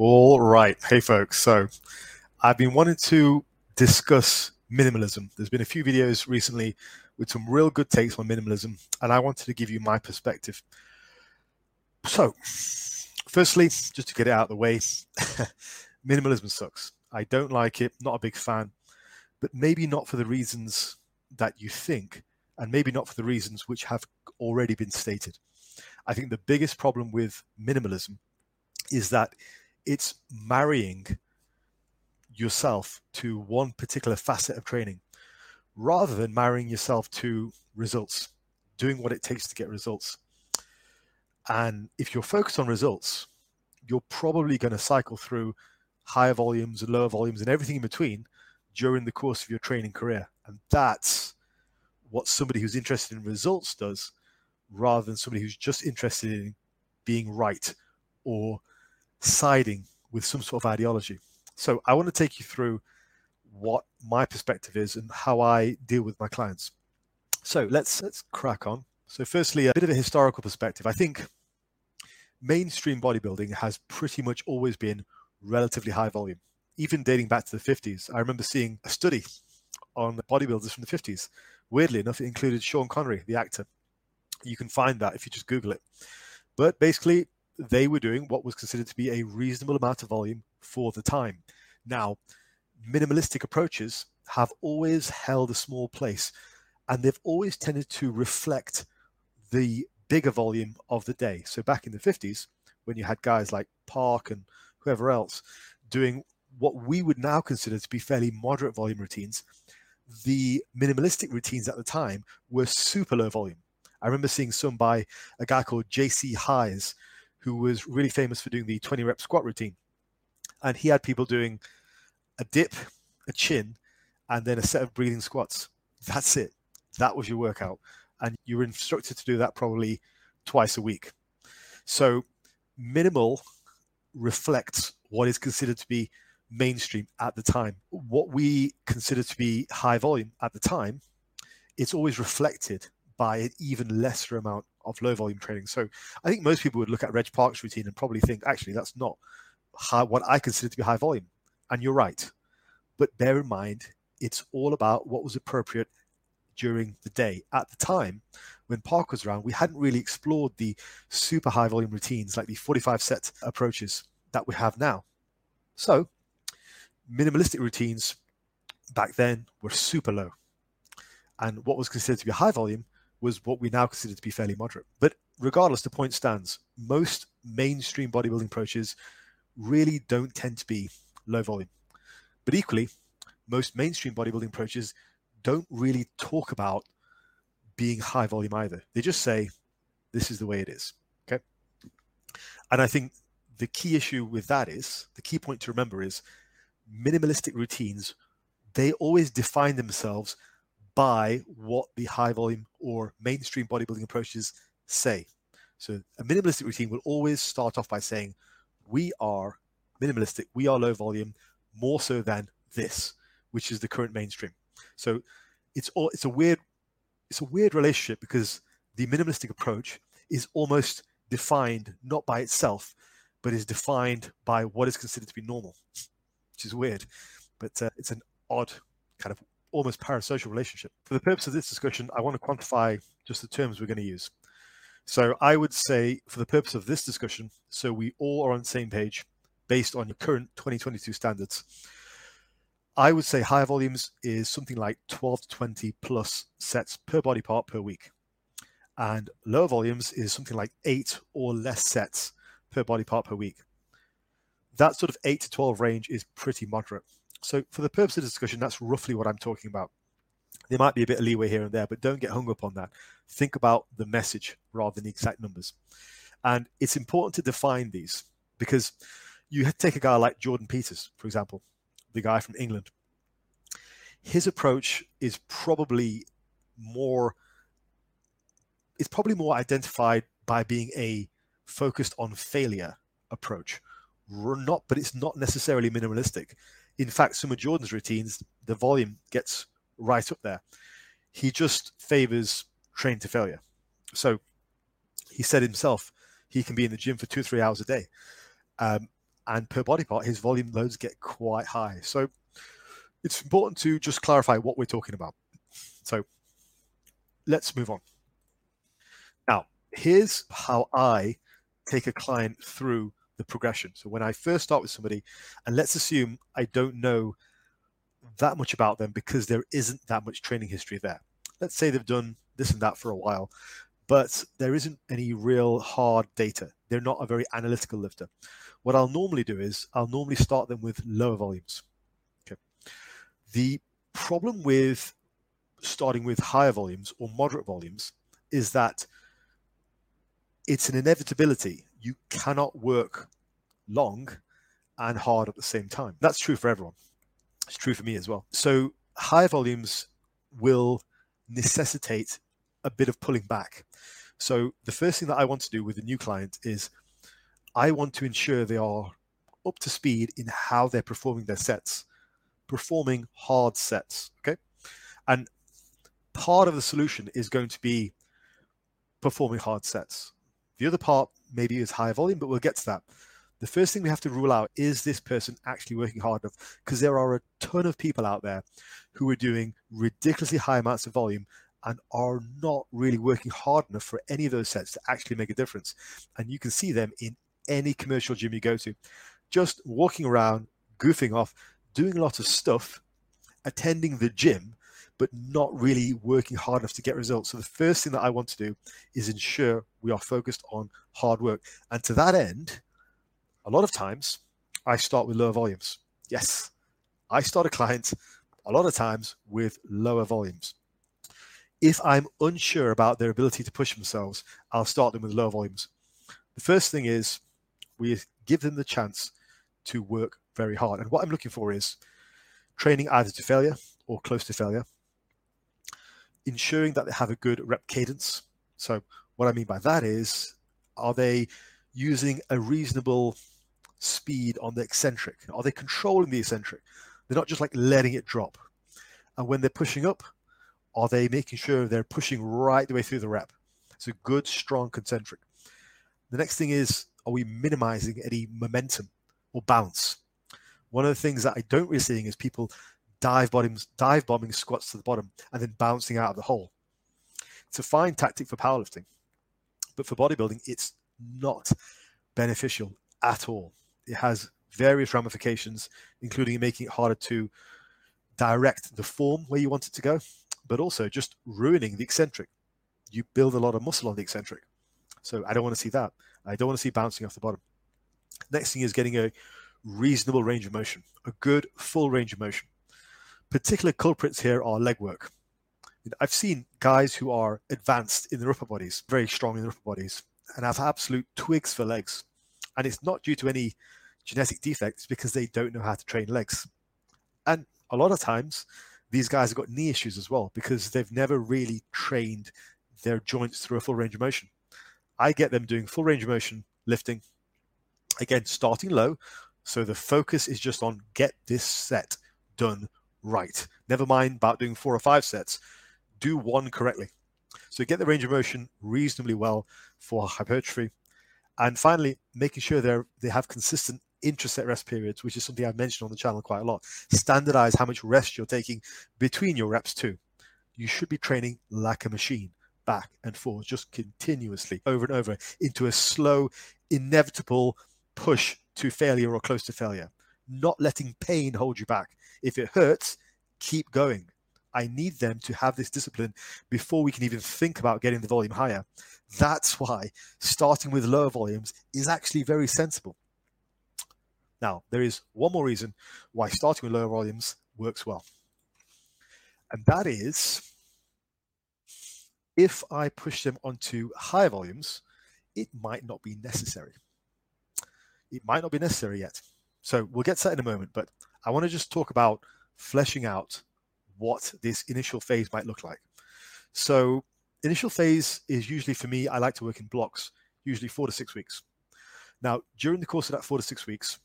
All right. Hey, folks. So I've been wanting to discuss minimalism. There's been a few videos recently with some real good takes on minimalism, and I wanted to give you my perspective. So, firstly, just to get it out of the way, minimalism sucks. I don't like it, not a big fan, but maybe not for the reasons that you think, and maybe not for the reasons which have already been stated. I think the biggest problem with minimalism is that it's marrying yourself to one particular facet of training rather than marrying yourself to results, doing what it takes to get results. And if you're focused on results, you're probably going to cycle through higher volumes and lower volumes and everything in between during the course of your training career. And that's what somebody who's interested in results does rather than somebody who's just interested in being right or siding with some sort of ideology. So I want to take you through what my perspective is and how I deal with my clients. So let's let's crack on. So firstly, a bit of a historical perspective. I think mainstream bodybuilding has pretty much always been relatively high volume, even dating back to the 50s. I remember seeing a study on bodybuilders from the 50s. Weirdly enough, it included Sean Connery, the actor. You can find that if you just Google it. But basically, they were doing what was considered to be a reasonable amount of volume for the time. Now, minimalistic approaches have always held a small place and they've always tended to reflect the bigger volume of the day. So back in the 50s, when you had guys like Park and whoever else doing what we would now consider to be fairly moderate volume routines, the minimalistic routines at the time were super low volume. I remember seeing some by a guy called JC Hayes, who was really famous for doing the 20 rep squat routine. And he had people doing a dip, a chin, and then a set of breathing squats. That's it. That was your workout. And you were instructed to do that probably twice a week. So minimal reflects what is considered to be mainstream at the time. What we consider to be high volume at the time, it's always reflected by an even lesser amount of low volume training. So I think most people would look at Reg Park's routine and probably think, actually, that's not what I consider to be high volume. And you're right. But bear in mind, it's all about what was appropriate during the day. At the time, when Park was around, we hadn't really explored the super high volume routines like the 45 set approaches that we have now. So, minimalistic routines back then were super low. And what was considered to be high volume was what we now consider to be fairly moderate. But regardless, the point stands. Most mainstream bodybuilding approaches really don't tend to be low volume. But equally, most mainstream bodybuilding approaches don't really talk about being high volume either. They just say, this is the way it is. Okay. And I think the key issue with that is the key point to remember is minimalistic routines, they always define themselves by what the high volume or mainstream bodybuilding approaches say. So a minimalistic routine will always start off by saying, we are minimalistic, we are low volume, more so than this, which is the current mainstream. So it's all it's a weird it's a weird relationship because the minimalistic approach is almost defined not by itself, but is defined by what is considered to be normal, which is weird. But uh, it's an odd kind of almost parasocial relationship. For the purpose of this discussion, I want to quantify just the terms we're going to use. So I would say, for the purpose of this discussion, so we all are on the same page based on your current 2022 standards, I would say higher volumes is something like 12 to 20 plus sets per body part per week. And lower volumes is something like eight or less sets per body part per week. That sort of 8 to 12 range is pretty moderate. So, for the purpose of discussion, that's roughly what I'm talking about. There might be a bit of leeway here and there, but don't get hung up on that. Think about the message rather than the exact numbers. And it's important to define these because you take a guy like Jordan Peters, for example, the guy from England. His approach is probably more it's probably more identified by being a focused on failure approach. Not, but it's not necessarily minimalistic in fact, some of Jordan's routines, the volume gets right up there. He just favors train to failure. So he said himself he can be in the gym for two, three hours a day. Um, and per body part, his volume loads get quite high. So it's important to just clarify what we're talking about. So let's move on. Now, here's how I take a client through the progression. So when I first start with somebody, and let's assume I don't know that much about them because there isn't that much training history there. Let's say they've done this and that for a while, but there isn't any real hard data. They're not a very analytical lifter. What I'll normally do is I'll normally start them with lower volumes. Okay. The problem with starting with higher volumes or moderate volumes is that it's an inevitability. You cannot work long and hard at the same time. That's true for everyone. It's true for me as well. So high volumes will necessitate a bit of pulling back. So the first thing that I want to do with a new client is I want to ensure they are up to speed in how they're performing their sets, performing hard sets. Okay. And part of the solution is going to be performing hard sets. The other part maybe is high volume, but we'll get to that. The first thing we have to rule out is this person actually working hard enough? Because there are a ton of people out there who are doing ridiculously high amounts of volume and are not really working hard enough for any of those sets to actually make a difference. And you can see them in any commercial gym you go to, just walking around, goofing off, doing a lot of stuff, attending the gym, but not really working hard enough to get results. So the first thing that I want to do is ensure we are focused on hard work. And to that end, a lot of times I start with lower volumes. Yes, I start a client a lot of times with lower volumes. If I'm unsure about their ability to push themselves, I'll start them with lower volumes. The first thing is we give them the chance to work very hard. And what I'm looking for is training either to failure or close to failure, ensuring that they have a good rep cadence. So, what I mean by that is, are they using a reasonable speed on the eccentric? Are they controlling the eccentric? They're not just like letting it drop. And when they're pushing up, are they making sure they're pushing right the way through the rep? A good, strong concentric. The next thing is, are we minimizing any momentum or bounce? One of the things that I don't really seeing is people dive bottoms, dive bombing squats to the bottom and then bouncing out of the hole. It's a fine tactic for powerlifting, but for bodybuilding, it's not beneficial at all. It has various ramifications, including making it harder to direct the form where you want it to go, but also just ruining the eccentric. You build a lot of muscle on the eccentric. So I don't want to see that. I don't want to see bouncing off the bottom. Next thing is getting a reasonable range of motion, a good full range of motion. Particular culprits here are leg work. I've seen guys who are advanced in their upper bodies, very strong in their upper bodies, and have absolute twigs for legs. And it's not due to any genetic defects because they don't know how to train legs. And a lot of times, these guys have got knee issues as well because they've never really trained their joints through a full range of motion. I get them doing full range of motion lifting, again, starting low. So the focus is just on get this set done right. Never mind about doing four or five sets. Do one correctly. So get the range of motion reasonably well for hypertrophy. And finally, making sure they they have consistent intraset rest periods, which is something I've mentioned on the channel quite a lot. Standardize how much rest you're taking between your reps too. You should be training like a machine, back and forth, just continuously over and over into a slow, inevitable push to failure or close to failure. Not letting pain hold you back. If it hurts, keep going. I need them to have this discipline before we can even think about getting the volume higher. That's why starting with lower volumes is actually very sensible. Now, there is one more reason why starting with lower volumes works well. And that is if I push them onto higher volumes, it might not be necessary. It might not be necessary yet. So we'll get to that in a moment, but I want to just talk about fleshing out what this initial phase might look like. So initial phase is usually for me, I like to work in blocks, usually four to six weeks. Now, during the course of that four to six weeks,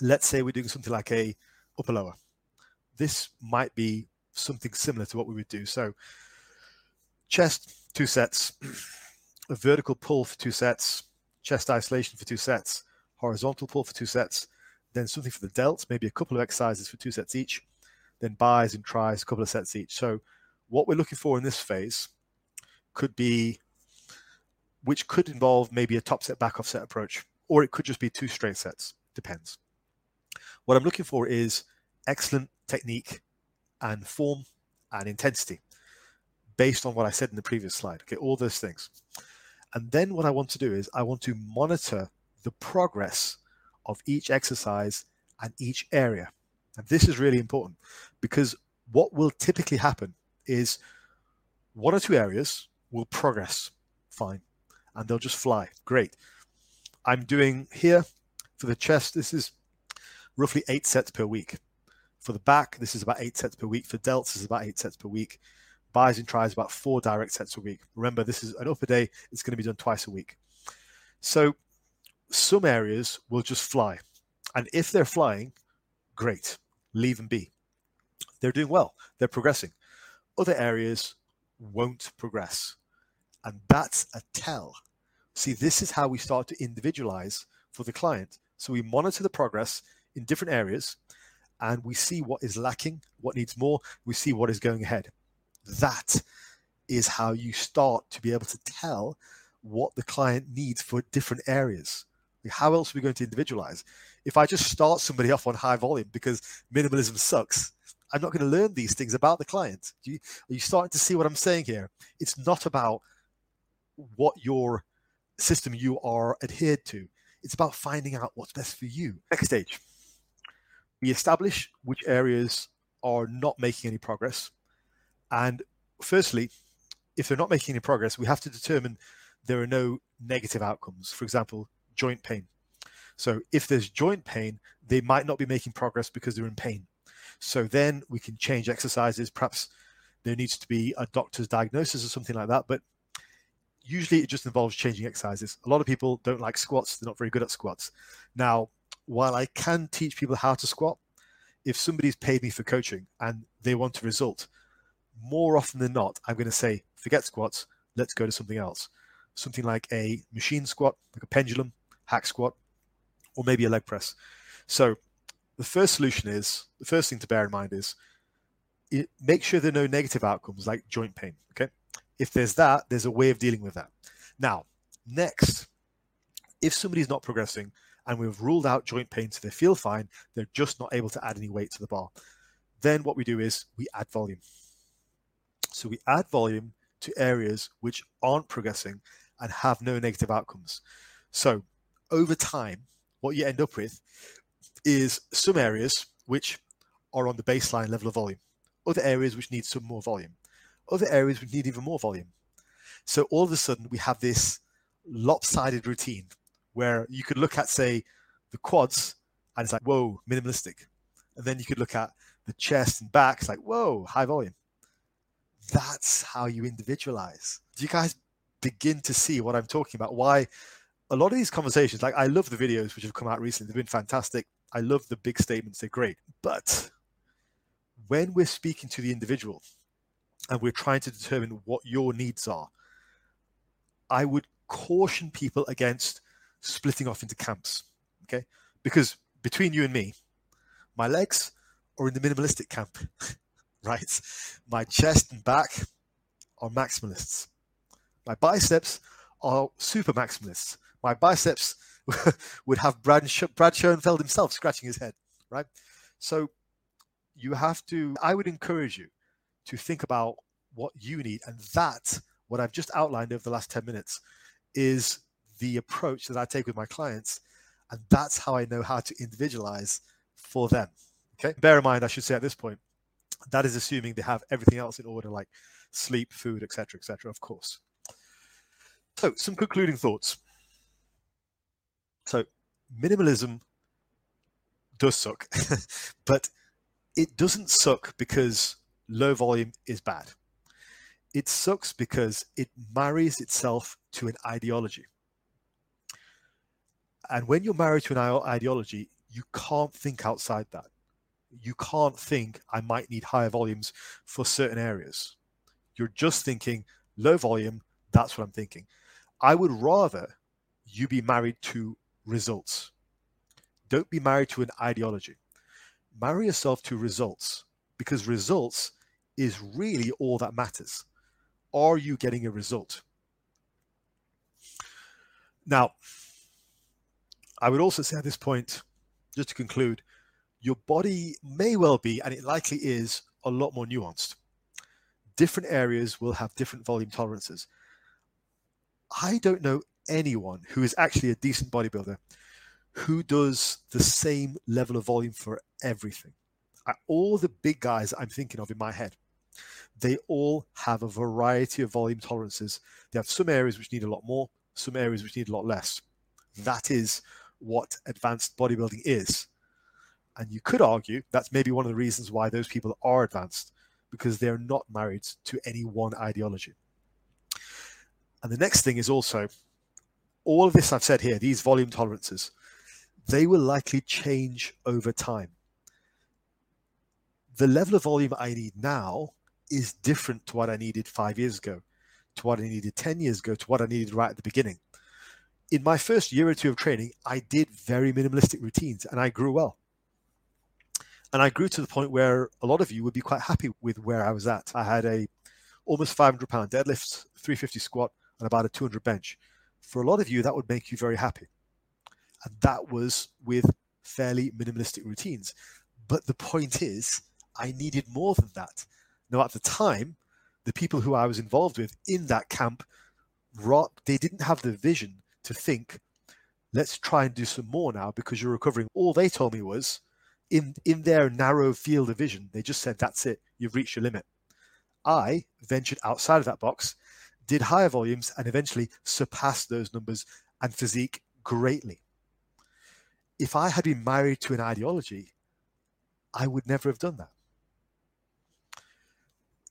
let's say we're doing something like a upper lower. This might be something similar to what we would do. So chest, two sets, a vertical pull for two sets, chest isolation for two sets, horizontal pull for two sets, then something for the delts, maybe a couple of exercises for two sets each, then bis and tris, a couple of sets each. So what we're looking for in this phase could be, which could involve maybe a top set, back off set approach, or it could just be two straight sets, depends. What I'm looking for is excellent technique and form and intensity based on what I said in the previous slide. Okay, all those things. And then what I want to do is I want to monitor the progress of each exercise and each area. And this is really important because what will typically happen is one or two areas will progress fine and they'll just fly. Great. I'm doing here for the chest, this is roughly eight sets per week. For the back, this is about eight sets per week. For delts, this is about eight sets per week. Bis and tris about four direct sets a week. Remember, this is an upper day. It's going to be done twice a week. So some areas will just fly. And if they're flying, great, leave them be. They're doing well, they're progressing. Other areas won't progress. And that's a tell. See, this is how we start to individualize for the client. So we monitor the progress in different areas and we see what is lacking, what needs more, we see what is going ahead. That is how you start to be able to tell what the client needs for different areas. How else are we going to individualize? If I just start somebody off on high volume because minimalism sucks, I'm not going to learn these things about the client. You, are you starting to see what I'm saying here? It's not about what your system you are adhered to. It's about finding out what's best for you. Next stage. We establish which areas are not making any progress. And firstly, if they're not making any progress, we have to determine there are no negative outcomes. For example, joint pain. So if there's joint pain, they might not be making progress because they're in pain. So then we can change exercises. Perhaps there needs to be a doctor's diagnosis or something like that. But usually it just involves changing exercises. A lot of people don't like squats. They're not very good at squats. Now, while I can teach people how to squat, if somebody's paid me for coaching and they want a result, more often than not, I'm going to say, forget squats, let's go to something else. Something like a machine squat, like a pendulum, hack squat, or maybe a leg press. So the first solution is the first thing to bear in mind is it, make sure there are no negative outcomes like joint pain. Okay. If there's that, there's a way of dealing with that. Now, next, if somebody's not progressing and we've ruled out joint pain so they feel fine, they're just not able to add any weight to the bar, then what we do is we add volume. So we add volume to areas which aren't progressing and have no negative outcomes. So over time, what you end up with is some areas which are on the baseline level of volume, other areas which need some more volume, other areas which need even more volume. So all of a sudden, we have this lopsided routine where you could look at, say, the quads, and it's like, whoa, minimalistic. And then you could look at the chest and back, it's like, whoa, high volume. That's how you individualize. Do you guys begin to see what I'm talking about? Why a lot of these conversations, like I love the videos which have come out recently, they've been fantastic. I love the big statements, they're great. But when we're speaking to the individual and we're trying to determine what your needs are, I would caution people against splitting off into camps. Okay. Because between you and me, my legs are in the minimalistic camp, right? My chest and back are maximalists. My biceps are super maximalists my biceps would have Brad, Brad Schoenfeld himself scratching his head, right? So you have to, I would encourage you to think about what you need. And that, what I've just outlined over the last 10 minutes, is the approach that I take with my clients. And that's how I know how to individualize for them. Okay. Bear in mind, I should say at this point, that is assuming they have everything else in order, like sleep, food, etc., etc. of course. So, some concluding thoughts. So minimalism does suck, but it doesn't suck because low volume is bad. It sucks because it marries itself to an ideology. And when you're married to an ideology, you can't think outside that. You can't think, I might need higher volumes for certain areas. You're just thinking low volume, that's what I'm thinking. I would rather you be married to results. Don't be married to an ideology. Marry yourself to results because results is really all that matters. Are you getting a result? Now, I would also say at this point, just to conclude, your body may well be, and it likely is, a lot more nuanced. Different areas will have different volume tolerances. I don't know anyone who is actually a decent bodybuilder who does the same level of volume for everything. All the big guys I'm thinking of in my head, they all have a variety of volume tolerances. They have some areas which need a lot more, some areas which need a lot less. That is what advanced bodybuilding is. And you could argue that's maybe one of the reasons why those people are advanced, because they're not married to any one ideology. And the next thing is also all of this I've said here, these volume tolerances, they will likely change over time. The level of volume I need now is different to what I needed five years ago, to what I needed 10 years ago, to what I needed right at the beginning. In my first year or two of training, I did very minimalistic routines and I grew well. And I grew to the point where a lot of you would be quite happy with where I was at. I had a almost 500 pound deadlift, 350 squat, and about a 200 bench. For a lot of you, that would make you very happy. And that was with fairly minimalistic routines. But the point is, I needed more than that. Now, at the time, the people who I was involved with in that camp, they didn't have the vision to think, let's try and do some more now because you're recovering. All they told me was, in in their narrow field of vision, they just said, that's it, you've reached your limit. I ventured outside of that box, did higher volumes, and eventually surpassed those numbers and physique greatly. If I had been married to an ideology, I would never have done that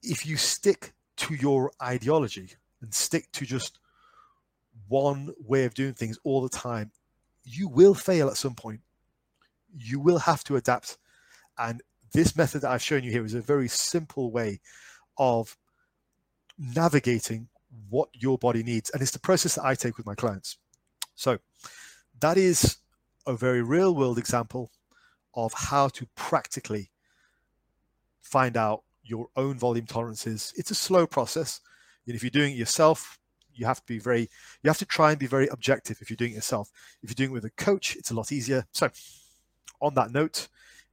if you stick to your ideology and stick to just one way of doing things all the time, you will fail at some point. You will have to adapt. And this method that I've shown you here is a very simple way of navigating what your body needs. And it's the process that I take with my clients. So that is a very real world example of how to practically find out your own volume tolerances. It's a slow process. And if you're doing it yourself, you have to be very, you have to try and be very objective if you're doing it yourself. If you're doing it with a coach, it's a lot easier. So, on that note,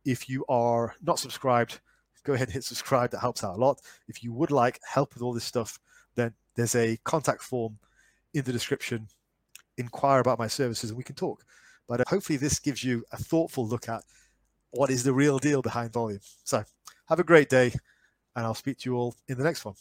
if you are not subscribed, go ahead and hit subscribe. That helps out a lot. If you would like help with all this stuff, then there's a contact form in the description. Inquire about my services and we can talk. But uh, hopefully, this gives you a thoughtful look at what is the real deal behind volume. So, have a great day and I'll speak to you all in the next one.